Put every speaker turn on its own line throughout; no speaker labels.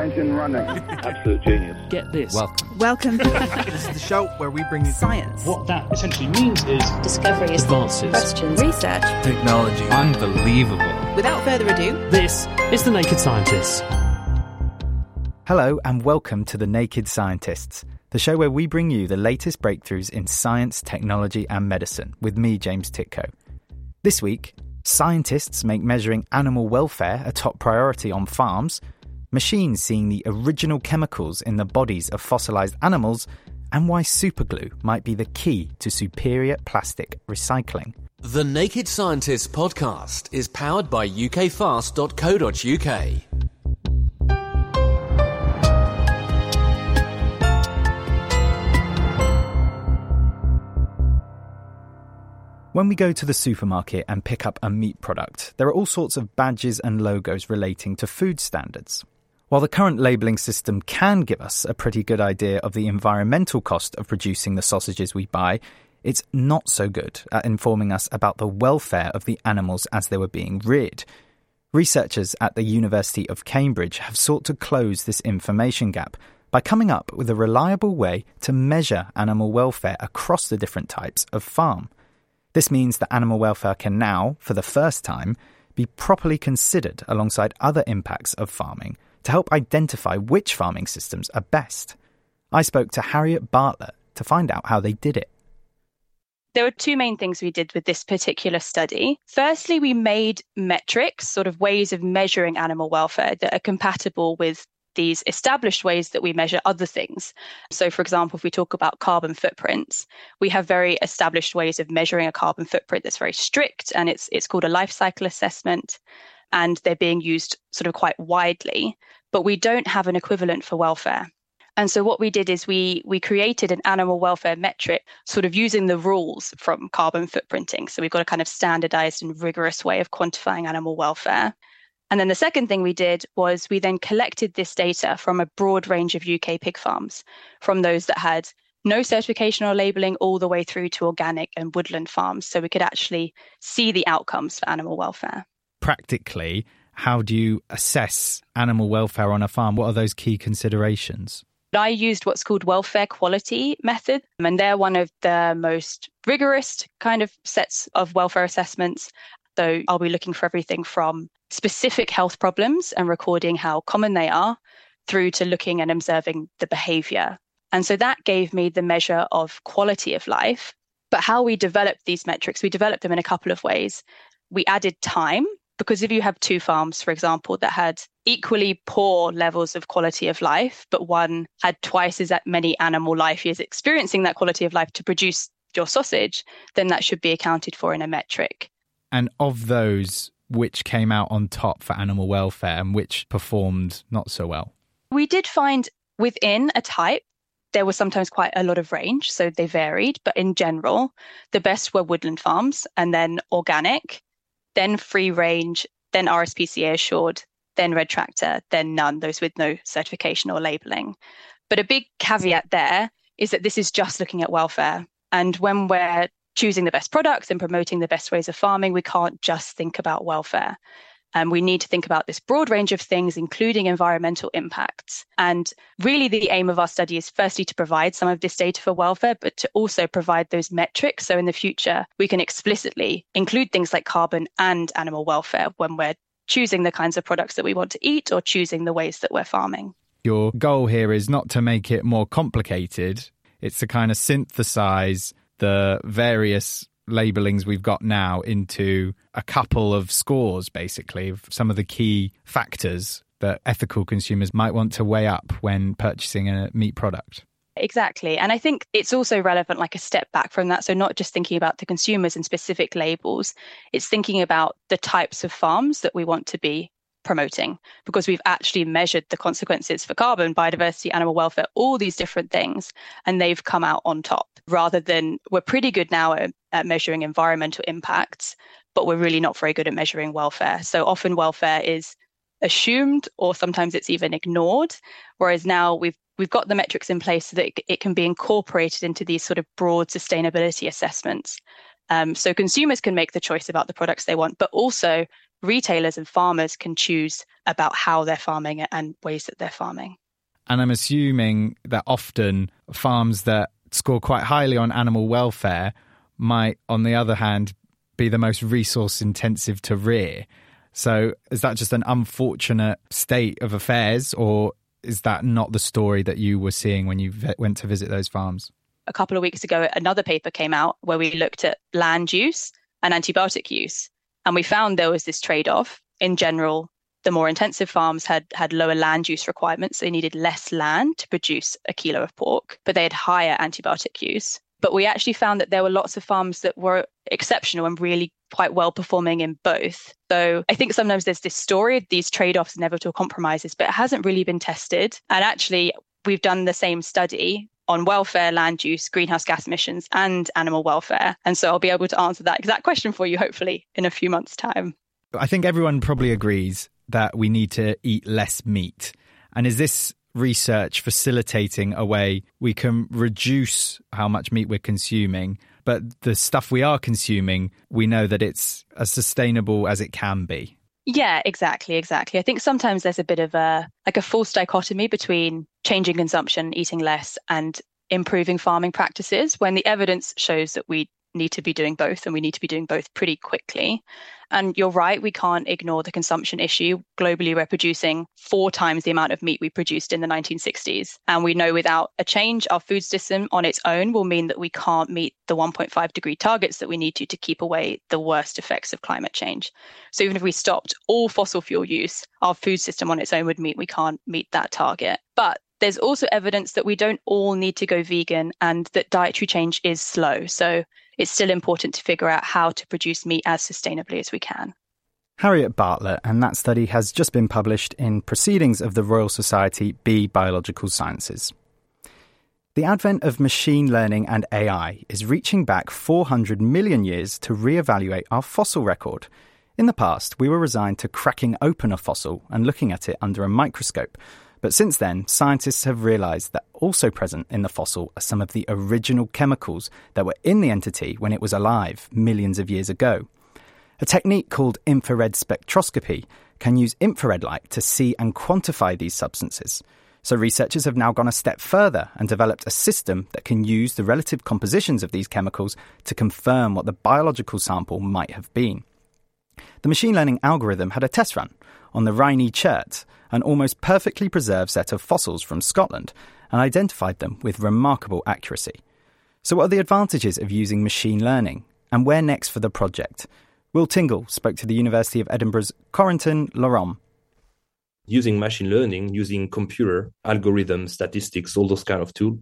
Engine running.
Absolute genius.
Get this.
Welcome.
Welcome.
This is the show where we bring you
Science.
What that essentially means is
Discoveries,
advances.
Questions. Research.
technology. Unbelievable.
Without further ado,
This is The Naked Scientists.
Hello, and welcome to The Naked Scientists, the show where we bring you the latest breakthroughs in science, technology, and medicine with me, James Tytko. This week, scientists make measuring animal welfare a top priority on farms, machines seeing the original chemicals in the bodies of fossilized animals, and why superglue might be the key to superior plastic recycling.
The Naked Scientists podcast is powered by ukfast.co.uk.
When we go to the supermarket and pick up a meat product, there are all sorts of badges and logos relating to food standards. While the current labelling system can give us a pretty good idea of the environmental cost of producing the sausages we buy, it's not so good at informing us about the welfare of the animals as they were being reared. Researchers at the University of Cambridge have sought to close this information gap by coming up with a reliable way to measure animal welfare across the different types of farm. This means that animal welfare can now, for the first time, be properly considered alongside other impacts of farming to help identify which farming systems are best. I spoke to Harriet Bartlett to find out how they did it.
There were two main things we did with this particular study. Firstly, we made metrics, sort of ways of measuring animal welfare that are compatible with these established ways that we measure other things. So, for example, if we talk about carbon footprints, we have very established ways of measuring a carbon footprint that's very strict, and it's it's called a life cycle assessment, and they're being used sort of quite widely. But we don't have an equivalent for welfare. And so what we did is we we created an animal welfare metric, sort of using the rules from carbon footprinting. So we've got a kind of standardized and rigorous way of quantifying animal welfare. And then the second thing we did was we then collected this data from a broad range of UK pig farms, from those that had no certification or labeling all the way through to organic and woodland farms. So we could actually see the outcomes for animal welfare.
Practically, how do you assess animal welfare on a farm? What are those key considerations?
I used what's called welfare quality method, and they're one of the most rigorous kind of sets of welfare assessments. So I'll be looking for everything from specific health problems and recording how common they are through to looking and observing the behavior. And so that gave me the measure of quality of life. But how we developed these metrics, we developed them in a couple of ways. We added time because if you have two farms, for example, that had equally poor levels of quality of life, but one had twice as many animal life years experiencing that quality of life to produce your sausage, then that should be accounted for in a metric.
And of those, which came out on top for animal welfare and which performed not so well?
We did find within a type, there was sometimes quite a lot of range, so they varied. But in general, the best were woodland farms and then organic, then free range, then RSPCA assured, then red tractor, then none, those with no certification or labeling. But a big caveat there is that this is just looking at welfare. And when we're choosing the best products and promoting the best ways of farming, we can't just think about welfare. And um, we need to think about this broad range of things, including environmental impacts. And really, the aim of our study is firstly to provide some of this data for welfare, but to also provide those metrics. So in the future, we can explicitly include things like carbon and animal welfare when we're choosing the kinds of products that we want to eat or choosing the ways that we're farming.
Your goal here is not to make it more complicated, it's to kind of synthesize the various labelings we've got now into a couple of scores, basically, of some of the key factors that ethical consumers might want to weigh up when purchasing a meat product.
Exactly. And I think it's also relevant, like a step back from that. So, not just thinking about the consumers and specific labels, it's thinking about the types of farms that we want to be promoting because we've actually measured the consequences for carbon, biodiversity, animal welfare, all these different things, and they've come out on top rather than we're pretty good now at, at measuring environmental impacts, but we're really not very good at measuring welfare. So often welfare is assumed or sometimes it's even ignored whereas now we've we've got the metrics in place so that it, can be incorporated into these sort of broad sustainability assessments um, so consumers can make the choice about the products they want but also retailers and farmers can choose about how they're farming and ways that they're farming.
And I'm assuming that often farms that score quite highly on animal welfare might, on the other hand, be the most resource intensive to rear. So is that just an unfortunate state of affairs, or is that not the story that you were seeing when you went to visit those farms?
A couple of weeks ago, another paper came out where we looked at land use and antibiotic use. And we found there was this trade off. In general, the more intensive farms had had lower land use requirements. They needed less land to produce a kilo of pork, but they had higher antibiotic use. But we actually found that there were lots of farms that were exceptional and really quite well performing in both. So I think sometimes there's this story of these trade offs, inevitable compromises, but it hasn't really been tested. And actually, we've done the same study on welfare, land use, greenhouse gas emissions, and animal welfare. And so I'll be able to answer that exact question for you, hopefully, in a few months' time.
I think everyone probably agrees that we need to eat less meat. And is this research facilitating a way we can reduce how much meat we're consuming? But the stuff we are consuming, we know that it's as sustainable as it can be.
Yeah, exactly, exactly. I think sometimes there's a bit of a like a false dichotomy between changing consumption, eating less, and improving farming practices when the evidence shows that we need to be doing both and we need to be doing both pretty quickly. And you're right, we can't ignore the consumption issue. Globally, we're producing four times the amount of meat we produced in the 1960s. And we know without a change, our food system on its own will mean that we can't meet the 1.5 degree targets that we need to to keep away the worst effects of climate change. So even if we stopped all fossil fuel use, our food system on its own would mean we can't meet that target. But there's also evidence that we don't all need to go vegan and that dietary change is slow. So it's still important to figure out how to produce meat as sustainably as we can.
Harriet Bartlett, and that study has just been published in Proceedings of the Royal Society B Biological Sciences. The advent of machine learning and AI is reaching back 400 million years to re-evaluate our fossil record. In the past, we were resigned to cracking open a fossil and looking at it under a microscope, but since then, scientists have realized that also present in the fossil are some of the original chemicals that were in the entity when it was alive millions of years ago. A technique called infrared spectroscopy can use infrared light to see and quantify these substances. So, researchers have now gone a step further and developed a system that can use the relative compositions of these chemicals to confirm what the biological sample might have been. The machine learning algorithm had a test run on the Rhynie chert, an almost perfectly preserved set of fossils from Scotland, and identified them with remarkable accuracy. So, what are the advantages of using machine learning, and where next for the project? Will Tingle spoke to the University of Edinburgh's Corentin Loron.
Using machine learning, using computer algorithms, statistics, all those kind of tools,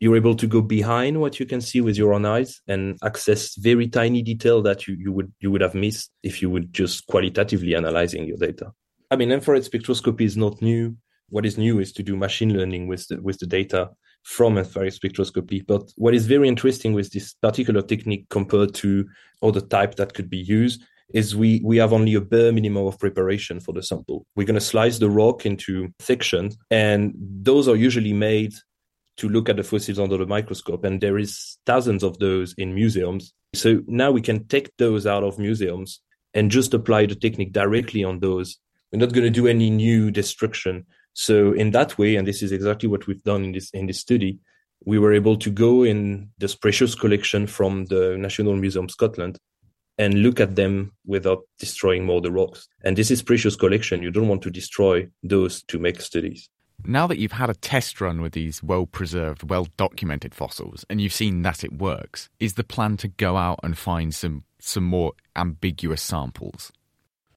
you're able to go behind what you can see with your own eyes and access very tiny detail that you, you would you would have missed if you would just qualitatively analyzing your data. I mean, infrared spectroscopy is not new. What is new is to do machine learning with the, with the data from infrared spectroscopy. But what is very interesting with this particular technique compared to other type that could be used is we, we have only a bare minimum of preparation for the sample. We're going to slice the rock into sections, and those are usually made to look at the fossils under the microscope. And there is thousands of those in museums. So now we can take those out of museums and just apply the technique directly on those we're not going to do any new destruction. So in that way, and this is exactly what we've done in this in this study, we were able to go in this precious collection from the National Museum Scotland and look at them without destroying more the rocks. And this is precious collection. You don't want to destroy those to make studies.
Now that you've had a test run with these well preserved, well documented fossils and you've seen that it works, is the plan to go out and find some some more ambiguous samples?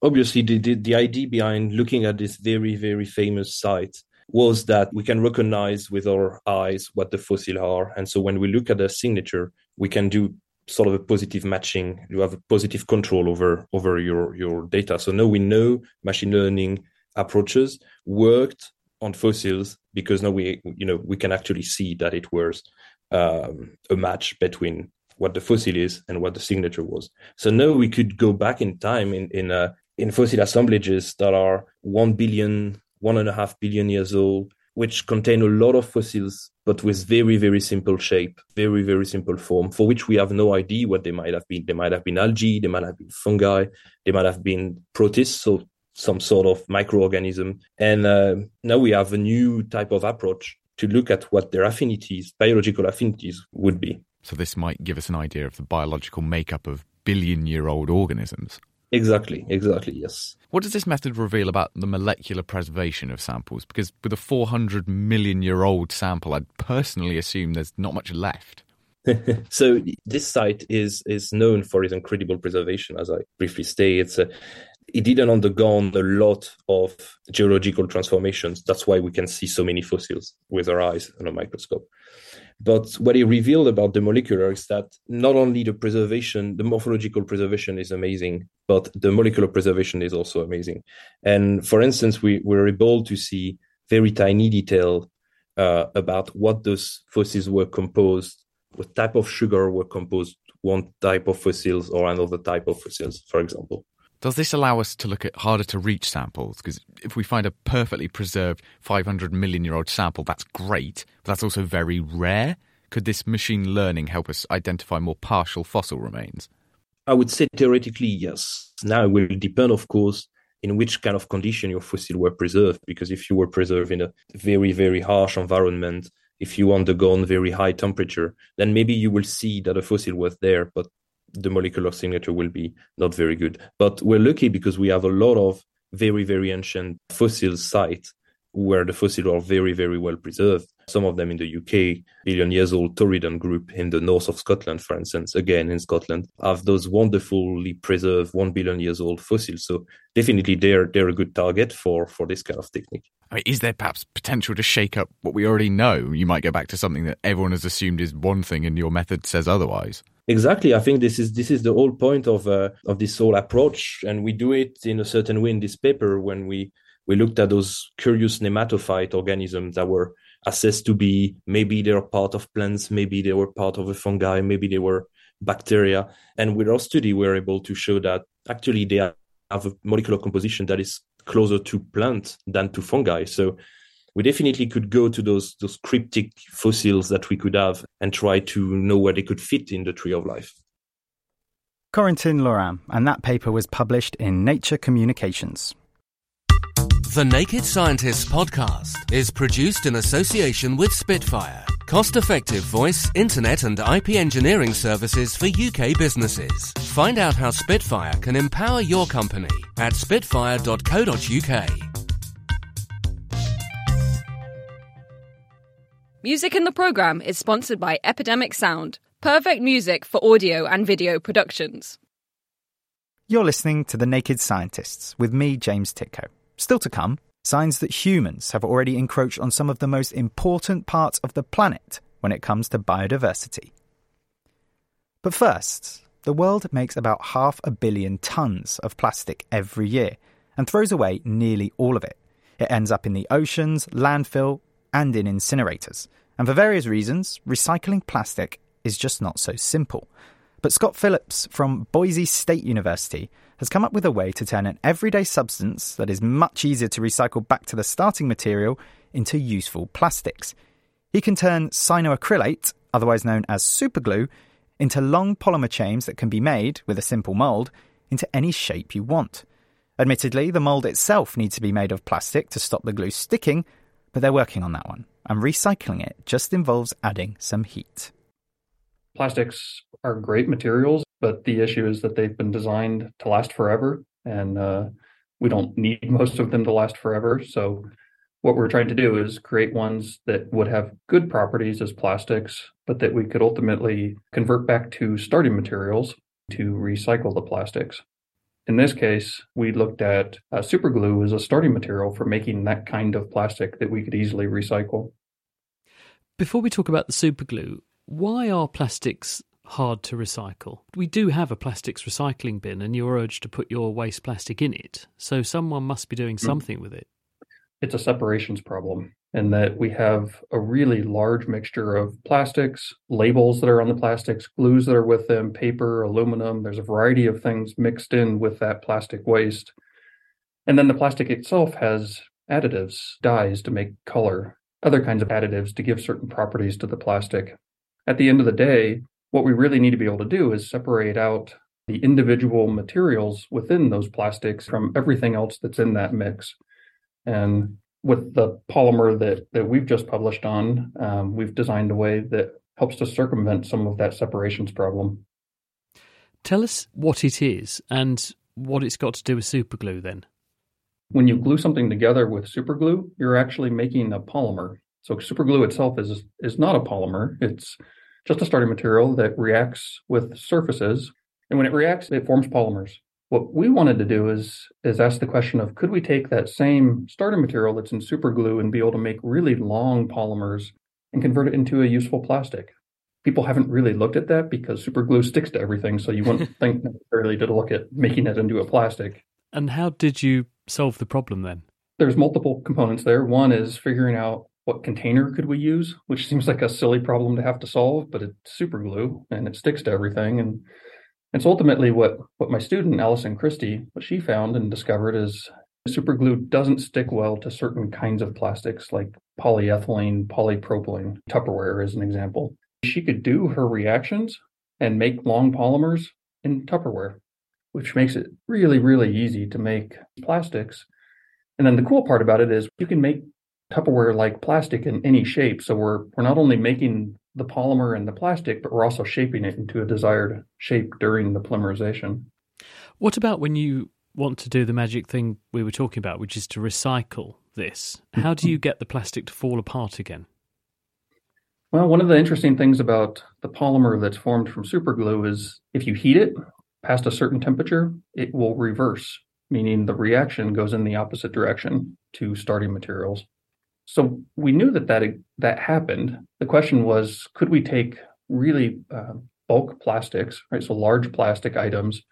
Obviously the, the, the idea behind looking at this very very famous site was that we can recognize with our eyes what the fossils are. And so when we look at the signature, we can do sort of a positive matching. You have a positive control over over your your data. So now we know machine learning approaches worked on fossils because now we you know we can actually see that it was um, a match between what the fossil is and what the signature was. So now we could go back in time in in uh, in fossil assemblages that are one billion, one and a half billion years old, which contain a lot of fossils, but with very, very simple shape, very, very simple form, for which we have no idea what they might have been. They might have been algae, they might have been fungi, they might have been protists, so some sort of microorganism. And uh, now we have a new type of approach to look at what their affinities, biological affinities, would be.
So this might give us an idea of the biological makeup of billion year old organisms.
Exactly, exactly, yes.
What does this method reveal about the molecular preservation of samples? Because with a 400 million year old sample, I'd personally assume there's not much left.
so this site is is known for its incredible preservation, as I briefly stated. It didn't undergo a lot of geological transformations. That's why we can see so many fossils with our eyes on a microscope. But what it revealed about the molecular is that not only the preservation, the morphological preservation is amazing, but the molecular preservation is also amazing. And for instance, we were able to see very tiny detail uh, about what those fossils were composed, what type of sugar were composed, one type of fossils or another type of fossils, for example.
Does this allow us to look at harder to reach samples? Because if we find a perfectly preserved 500 million year old sample, that's great, but that's also very rare. Could this machine learning help us identify more partial fossil remains?
I would say theoretically, yes. Now it will depend, of course, in which kind of condition your fossil were preserved. Because if you were preserved in a very, very harsh environment, if you undergone very high temperature, then maybe you will see that a fossil was there, but the molecular signature will be not very good. But we're lucky because we have a lot of very, very ancient fossil sites where the fossils are very, very well preserved. Some of them in the UK, billion years old Torridon group in the north of Scotland, for instance, again in Scotland, have those wonderfully preserved one billion years old fossils. So definitely they're they're a good target for for this kind of technique.
I mean, is there perhaps potential to shake up what we already know? You might go back to something that everyone has assumed is one thing and your method says otherwise.
Exactly. I think this is this is the whole point of uh, of this whole approach, and we do it in a certain way in this paper when we we looked at those curious nematophyte organisms that were assessed to be maybe they were part of plants, maybe they were part of a fungi, maybe they were bacteria, and with our study we were able to show that actually they have a molecular composition that is closer to plant than to fungi. So we definitely could go to those those cryptic fossils that we could have and try to know where they could fit in the tree of life.
Corentin Loron, and that paper was published in Nature Communications.
The Naked Scientists podcast is produced in association with Spitfire, cost effective voice, internet, and IP engineering services for UK businesses. Find out how Spitfire can empower your company at spitfire.co.uk.
Music in the program is sponsored by Epidemic Sound, perfect music for audio and video productions.
You're listening to The Naked Scientists with me, James Tytko. Still to come, signs that humans have already encroached on some of the most important parts of the planet when it comes to biodiversity. But first, the world makes about half a billion tons of plastic every year and throws away nearly all of it. It ends up in the oceans, landfill, and in incinerators. And for various reasons, recycling plastic is just not so simple. But Scott Phillips from Boise State University has come up with a way to turn an everyday substance that is much easier to recycle back to the starting material into useful plastics. He can turn cyanoacrylate, otherwise known as superglue, into long polymer chains that can be made, with a simple mould, into any shape you want. Admittedly, the mould itself needs to be made of plastic to stop the glue sticking, but they're working on that one, and recycling it just involves adding some heat.
Plastics are great materials, but the issue is that they've been designed to last forever, and uh, we don't need most of them to last forever. So, what we're trying to do is create ones that would have good properties as plastics, but that we could ultimately convert back to starting materials to recycle the plastics. In this case, we looked at uh, superglue as a starting material for making that kind of plastic that we could easily recycle.
Before we talk about the superglue, why are plastics hard to recycle? We do have a plastics recycling bin, and you're urged to put your waste plastic in it. So someone must be doing hmm. something mm. with it.
It's a separations problem in that we have a really large mixture of plastics, labels that are on the plastics, glues that are with them, paper, aluminum. There's a variety of things mixed in with that plastic waste. And then the plastic itself has additives, dyes to make color, other kinds of additives to give certain properties to the plastic. At the end of the day, what we really need to be able to do is separate out the individual materials within those plastics from everything else that's in that mix. And with the polymer that that we've just published on, um, we've designed a way that helps to circumvent some of that separations problem.
Tell us what it is and what it's got to do with superglue then.
When you glue something together with superglue, you're actually making a polymer. So superglue itself is is not a polymer. It's just a starting material that reacts with surfaces. And when it reacts, it forms polymers. What we wanted to do is is ask the question of could we take that same starter material that's in superglue and be able to make really long polymers and convert it into a useful plastic? People haven't really looked at that because superglue sticks to everything, so you wouldn't think necessarily to look at making it into a plastic.
And how did you solve the problem then?
There's multiple components there. One is figuring out what container could we use, which seems like a silly problem to have to solve, but it's super glue and it sticks to everything. And it's ultimately what what my student Allison Christie, what she found and discovered is super glue doesn't stick well to certain kinds of plastics like polyethylene, polypropylene, Tupperware as an example. She could do her reactions and make long polymers in Tupperware, which makes it really, really easy to make plastics. And then the cool part about it is you can make Tupperware like plastic in any shape. So we're we're not only making the polymer and the plastic, but we're also shaping it into a desired shape during the polymerization.
What about when you want to do the magic thing we were talking about, which is to recycle this? How do you get the plastic to fall apart again?
Well, one of the interesting things about the polymer that's formed from superglue is if you heat it past a certain temperature, it will reverse, meaning the reaction goes in the opposite direction to starting materials. So we knew that that, that happened. The question was, could we take really uh, bulk plastics, right? So large plastic items,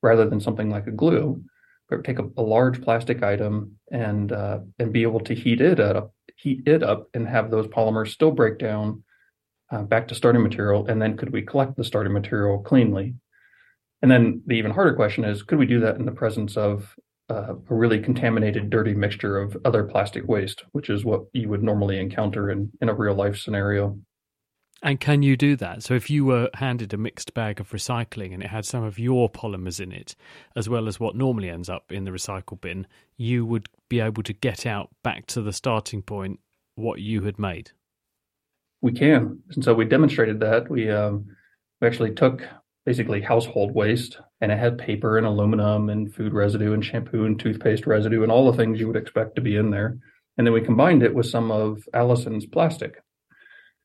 rather than something like a glue, but take a, a large plastic item and uh, and be able to heat it up, heat it up, and have those polymers still break down uh, back to starting material, and then could we collect the starting material cleanly? And then the even harder question is, could we do that in the presence of uh, a really contaminated, dirty mixture of other plastic waste, which is what you would normally encounter in, in a real life scenario.
And can you do that? So, if you were handed a mixed bag of recycling and it had some of your polymers in it, as well as what normally ends up in the recycle bin, you would be able to get out back to the starting point what you had made.
We can, and so we demonstrated that. We um, we actually took basically household waste and it had paper and aluminum and food residue and shampoo and toothpaste residue and all the things you would expect to be in there. And then we combined it with some of Allison's plastic,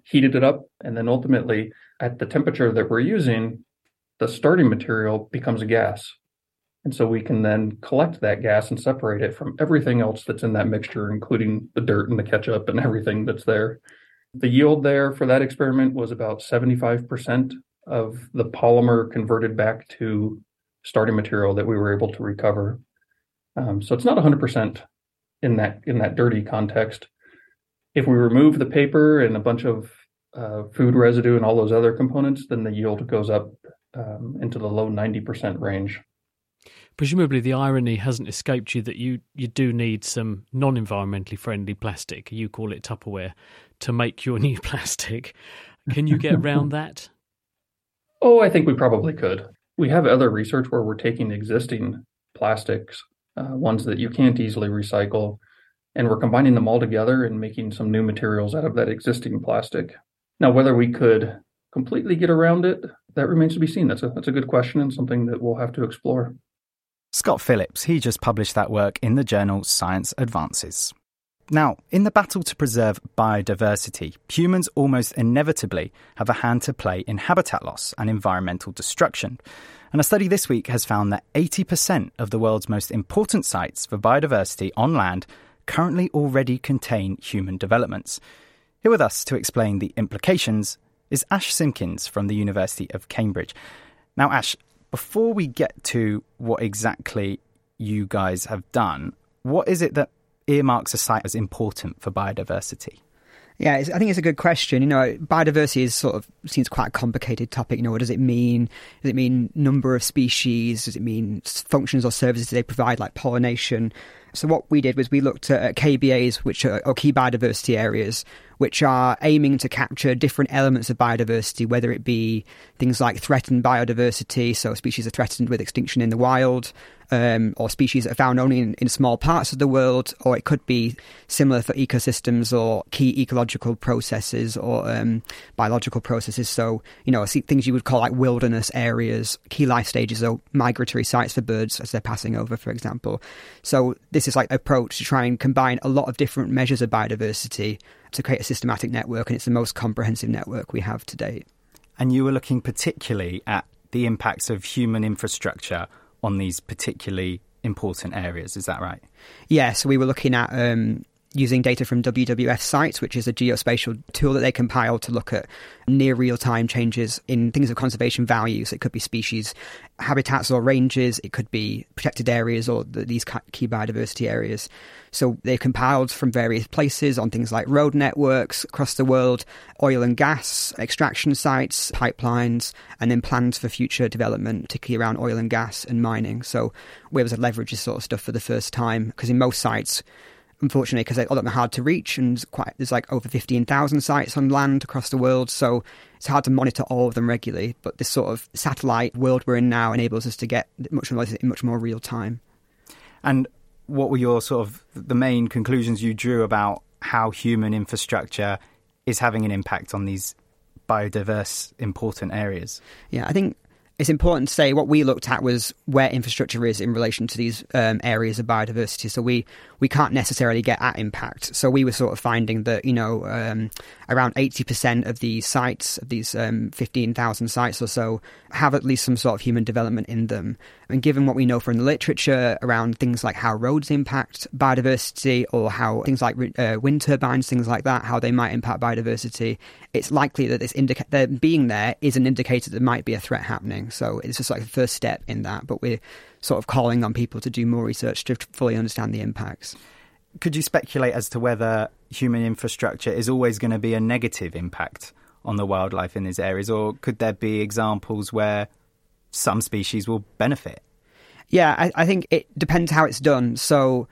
heated it up, and then ultimately at the temperature that we're using, the starting material becomes a gas. And so we can then collect that gas and separate it from everything else that's in that mixture, including the dirt and the ketchup and everything that's there. The yield there for that experiment was about 75% of the polymer converted back to starting material that we were able to recover. Um, so it's not 100% in that in that dirty context. If we remove the paper and a bunch of uh, food residue and all those other components, then the yield goes up um, into the low 90% range.
Presumably, the irony hasn't escaped you that you, you do need some non environmentally friendly plastic, you call it Tupperware, to make your new plastic. Can you get around that?
Oh, I think we probably could. We have other research where we're taking existing plastics, uh, ones that you can't easily recycle, and we're combining them all together and making some new materials out of that existing plastic. Now, whether we could completely get around it, that remains to be seen. That's a that's a good question and something that we'll have to explore.
Scott Phillips, he just published that work in the journal Science Advances. Now, in the battle to preserve biodiversity, humans almost inevitably have a hand to play in habitat loss and environmental destruction. And a study this week has found that 80% of the world's most important sites for biodiversity on land currently already contain human developments. Here with us to explain the implications is Ash Simkins from the University of Cambridge. Now, Ash, before we get to what exactly you guys have done, what is it that earmarks a site as important for biodiversity?
Yeah, I think it's a good question. You know, biodiversity is sort of seems quite a complicated topic. You know, what does it mean? Does it mean number of species? Does it mean functions or services they provide, like pollination? So what we did was we looked at KBAs, which are key biodiversity areas, which are aiming to capture different elements of biodiversity, whether it be things like threatened biodiversity, so species are threatened with extinction in the wild, um, or species that are found only in, in, small parts of the world, or it could be similar for ecosystems or key ecological processes or um, biological processes. So, you know, things you would call like wilderness areas, key life stages, or migratory sites for birds as they're passing over, for example. So, this is like approach to try and combine a lot of different measures of biodiversity to create a systematic network, and it's the most comprehensive network we have to date.
And you were looking particularly at the impacts of human infrastructure on these particularly important areas. Is that right?
Yes, yeah, so we were looking at um, using data from WWF sites, which is a geospatial tool that they compile to look at near real time changes in things of conservation values. It could be species habitats or ranges, it could be protected areas or the, these key biodiversity areas. So they compiled from various places on things like road networks across the world, oil and gas extraction sites, pipelines, and then plans for future development, particularly around oil and gas and mining. So we were able to leverage this sort of stuff for the first time because in most sites, unfortunately, because a lot of them are hard to reach, and quite there's like over fifteen thousand sites on land across the world, so it's hard to monitor all of them regularly. But this sort of satellite world we're in now enables us to get much more in much more real time.
And what were your sort of the main conclusions you drew about how human infrastructure is having an impact on these biodiverse important areas?
Yeah, I think it's important to say what we looked at was where infrastructure is in relation to these um, areas of biodiversity. So we we can't necessarily get at impact. So we were sort of finding that you know um, around eighty percent of these sites, of these um, fifteen thousand sites or so, have at least some sort of human development in them. And given what we know from the literature around things like how roads impact biodiversity, or how things like uh, wind turbines, things like that, how they might impact biodiversity, it's likely that this indica- being there is an indicator that might be a threat happening. So it's just like the first step in that. But we're sort of calling on people to do more research to fully understand the impacts.
Could you speculate as to whether human infrastructure is always going to be a negative impact on the wildlife in these areas, or could there be examples where some species will benefit?
Yeah, I, I think it depends how it's done. So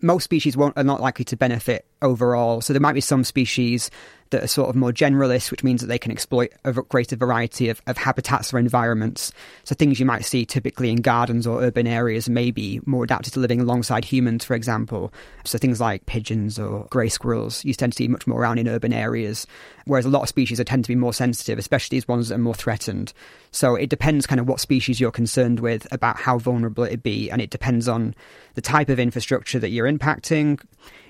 most species won't are not likely to benefit overall. So there might be some species that are sort of more generalist, which means that they can exploit a greater variety of, of habitats or environments. So things you might see typically in gardens or urban areas may be more adapted to living alongside humans, for example. So things like pigeons or grey squirrels you tend to see much more around in urban areas, whereas a lot of species are tend to be more sensitive, especially these ones that are more threatened. So it depends kind of what species you're concerned with about how vulnerable it'd be, and it depends on the type of infrastructure that you're impacting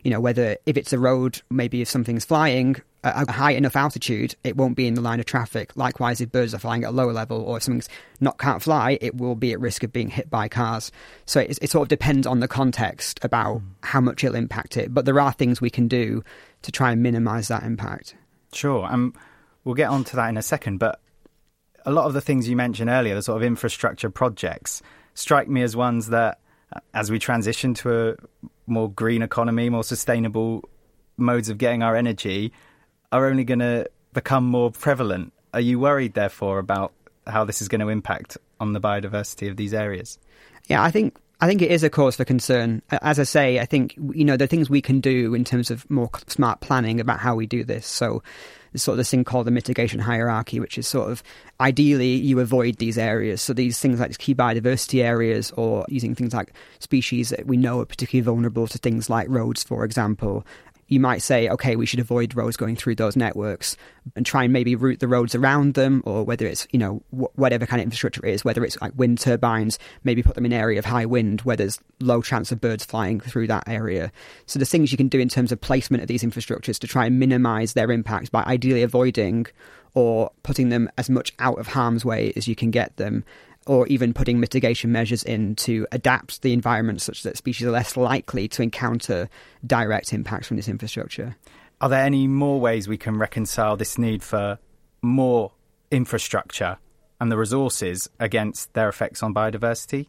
you know, whether if it's a road, maybe if something's flying at a high enough altitude, it won't be in the line of traffic. Likewise, if birds are flying at a lower level or if something's not can't fly, it will be at risk of being hit by cars. So it, it sort of depends on the context about mm. how much it'll impact it. But there are things we can do to try and minimise that impact.
Sure, and um, we'll get on to that in a second. But a lot of the things you mentioned earlier, the sort of infrastructure projects, strike me as ones that, uh, as we transition to a more green economy, more sustainable modes of getting our energy, are only going to become more prevalent. Are you worried, therefore, about how this is going to impact on the biodiversity of these areas?
Yeah, I think I think it is a cause for concern. As I say, I think you know the things we can do in terms of more smart planning about how we do this. So there's sort of this thing called the mitigation hierarchy, which is sort of ideally you avoid these areas. So these things like key biodiversity areas, or using things like species that we know are particularly vulnerable to things like roads, for example, you might say, okay, we should avoid roads going through those networks and try and maybe route the roads around them, or whether it's, you know, wh- whatever kind of infrastructure it is, whether it's like wind turbines, maybe put them in an area of high wind where there's low chance of birds flying through that area. So there's things you can do in terms of placement of these infrastructures to try and minimize their impacts by ideally avoiding or putting them as much out of harm's way as you can get them or even putting mitigation measures in to adapt the environment such that species are less likely to encounter direct impacts from this infrastructure.
Are there any more ways we can reconcile this need for more infrastructure and the resources against their effects on biodiversity?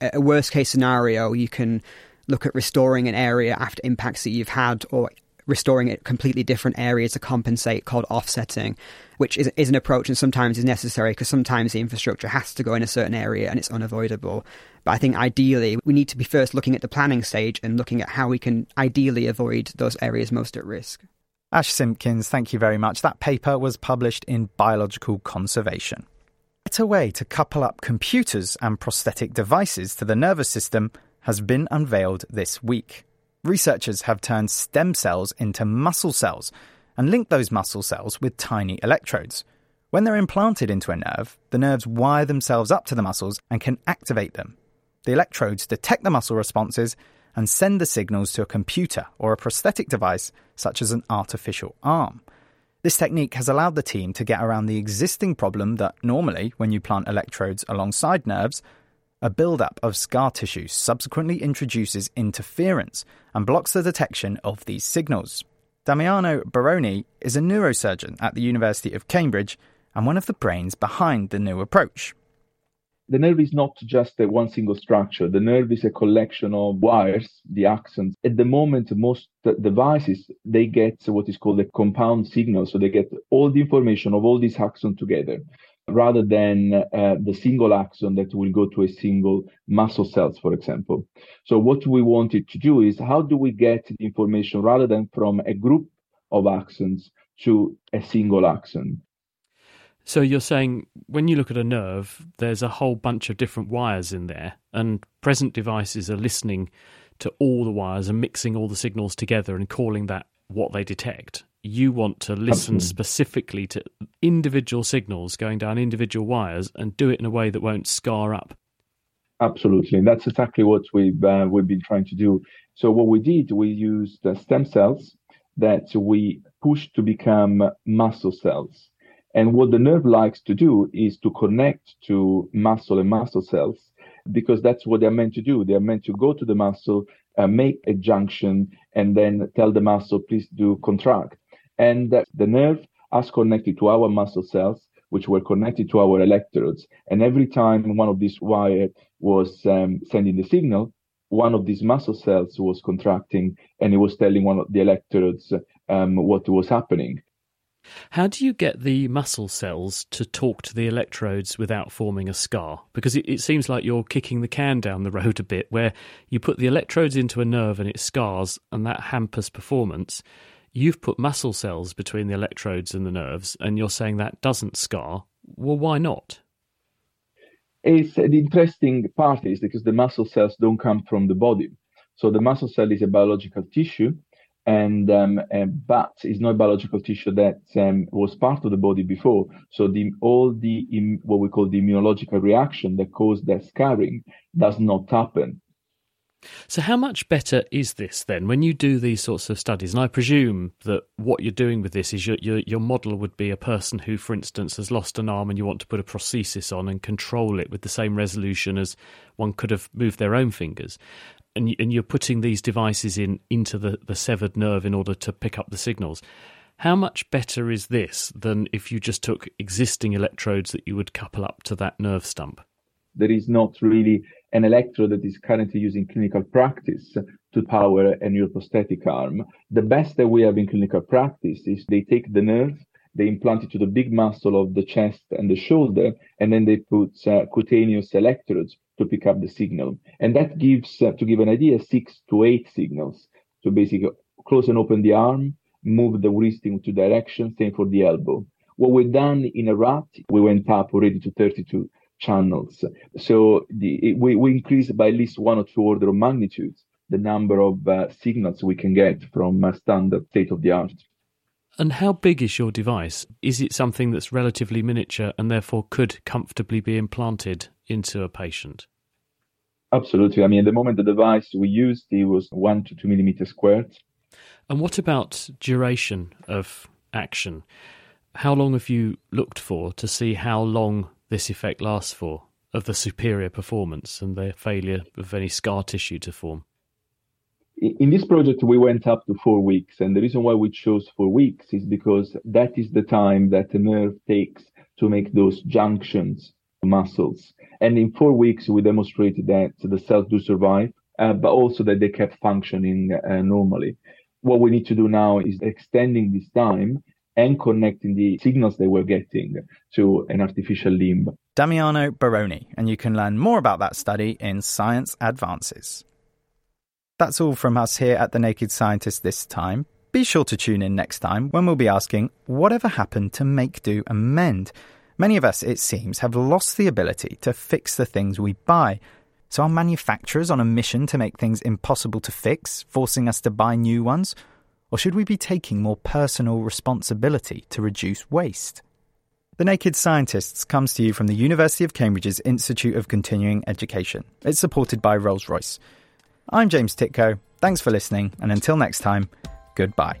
A worst case scenario, you can look at restoring an area after impacts that you've had or restoring it completely different areas to compensate called offsetting, which is, is an approach and sometimes is necessary because sometimes the infrastructure has to go in a certain area and it's unavoidable. But I think ideally we need to be first looking at the planning stage and looking at how we can ideally avoid those areas most at risk.
Ash Simkins, thank you very much. That paper was published in Biological Conservation. A better way to couple up computers and prosthetic devices to the nervous system has been unveiled this week researchers have turned stem cells into muscle cells and linked those muscle cells with tiny electrodes. When they're implanted into a nerve, the nerves wire themselves up to the muscles and can activate them. The electrodes detect the muscle responses and send the signals to a computer or a prosthetic device, such as an artificial arm. This technique has allowed the team to get around the existing problem that normally, when you plant electrodes alongside nerves, a buildup of scar tissue subsequently introduces interference and blocks the detection of these signals. Damiano Barone is a neurosurgeon at the University of Cambridge and one of the brains behind the new approach.
The nerve is not just a one single structure. The nerve is a collection of wires, the axons. At the moment, most devices, they get what is called a compound signal. So they get all the information of all these axons together rather than uh, the single axon that will go to a single muscle cells, for example. So what we wanted to do is how do we get the information rather than from a group of axons to a single axon?
So you're saying when you look at a nerve, there's a whole bunch of different wires in there, and present devices are listening to all the wires and mixing all the signals together and calling that what they detect you want to listen Absolutely. specifically to individual signals going down individual wires and do it in a way that won't scar up.
Absolutely, and that's exactly what we've uh, we've been trying to do. So what we did, we used the stem cells that we pushed to become muscle cells. And what the nerve likes to do is to connect to muscle and muscle cells because that's what they're meant to do. They're meant to go to the muscle, uh, make a junction, and then tell the muscle, please do contract. And the nerve has connected to our muscle cells, which were connected to our electrodes. And every time one of these wires was um, sending the signal, one of these muscle cells was contracting and it was telling one of the electrodes um, what was happening.
How do you get the muscle cells to talk to the electrodes without forming a scar? Because it, it, seems like you're kicking the can down the road a bit, where you put the electrodes into a nerve and it scars, and that hampers performance you've put muscle cells between the electrodes and the nerves, and you're saying that doesn't scar. Well, why not?
It's the interesting part is because the muscle cells don't come from the body. So the muscle cell is a biological tissue, and um, uh, but it's not biological tissue that um, was part of the body before. So the all the what we call the immunological reaction that caused that scarring does not happen.
So, how much better is this then when you do these sorts of studies? And I presume that what you're doing with this is your, your, your model would be a person who, for instance, has lost an arm and you want to put a prosthesis on and control it with the same resolution as one could have moved their own fingers. And, and you're putting these devices in into the, the severed nerve in order to pick up the signals. How much better is this than if you just took existing electrodes that you would couple up to that nerve stump?
There is not really an electrode that is currently used in clinical practice to power a neuroprosthetic arm. The best that we have in clinical practice is they take the nerve, they implant it to the big muscle of the chest and the shoulder, and then they put uh, cutaneous electrodes to pick up the signal. And that gives, uh, to give an idea, six to eight signals. to basically, close and open the arm, move the wrist in two directions, same for the elbow. What we've done in a rat, we went up already to 32 channels. So the, we, we increase by at least one or two order of magnitude the number of uh, signals we can get from uh, standard state of the art.
And how big is your device? Is it something that's relatively miniature and therefore could comfortably be implanted into a patient?
Absolutely. I mean, at the moment, the device we used it was one to two millimeters squared.
And what about duration of action? How long have you looked for to see how long this effect lasts for of the superior performance and the failure of any scar tissue to form?
In this project, we went up to four weeks. And the reason why we chose four weeks is because that is the time that the nerve takes to make those junctions muscles. And in four weeks, we demonstrated that the cells do survive, uh, but also that they kept functioning uh, normally. What we need to do now is extending this time and connecting the signals they were getting to an artificial limb.
Damiano Barone, and you can learn more about that study in Science Advances. That's all from us here at The Naked Scientist this time. Be sure to tune in next time when we'll be asking whatever happened to make, do, and mend. Many of us, it seems, have lost the ability to fix the things we buy. So are manufacturers on a mission to make things impossible to fix, forcing us to buy new ones? Or should we be taking more personal responsibility to reduce waste? The Naked Scientists comes to you from the University of Cambridge's Institute of Continuing Education. It's supported by Rolls Royce. I'm James Tytko. Thanks for listening, and until next time, goodbye.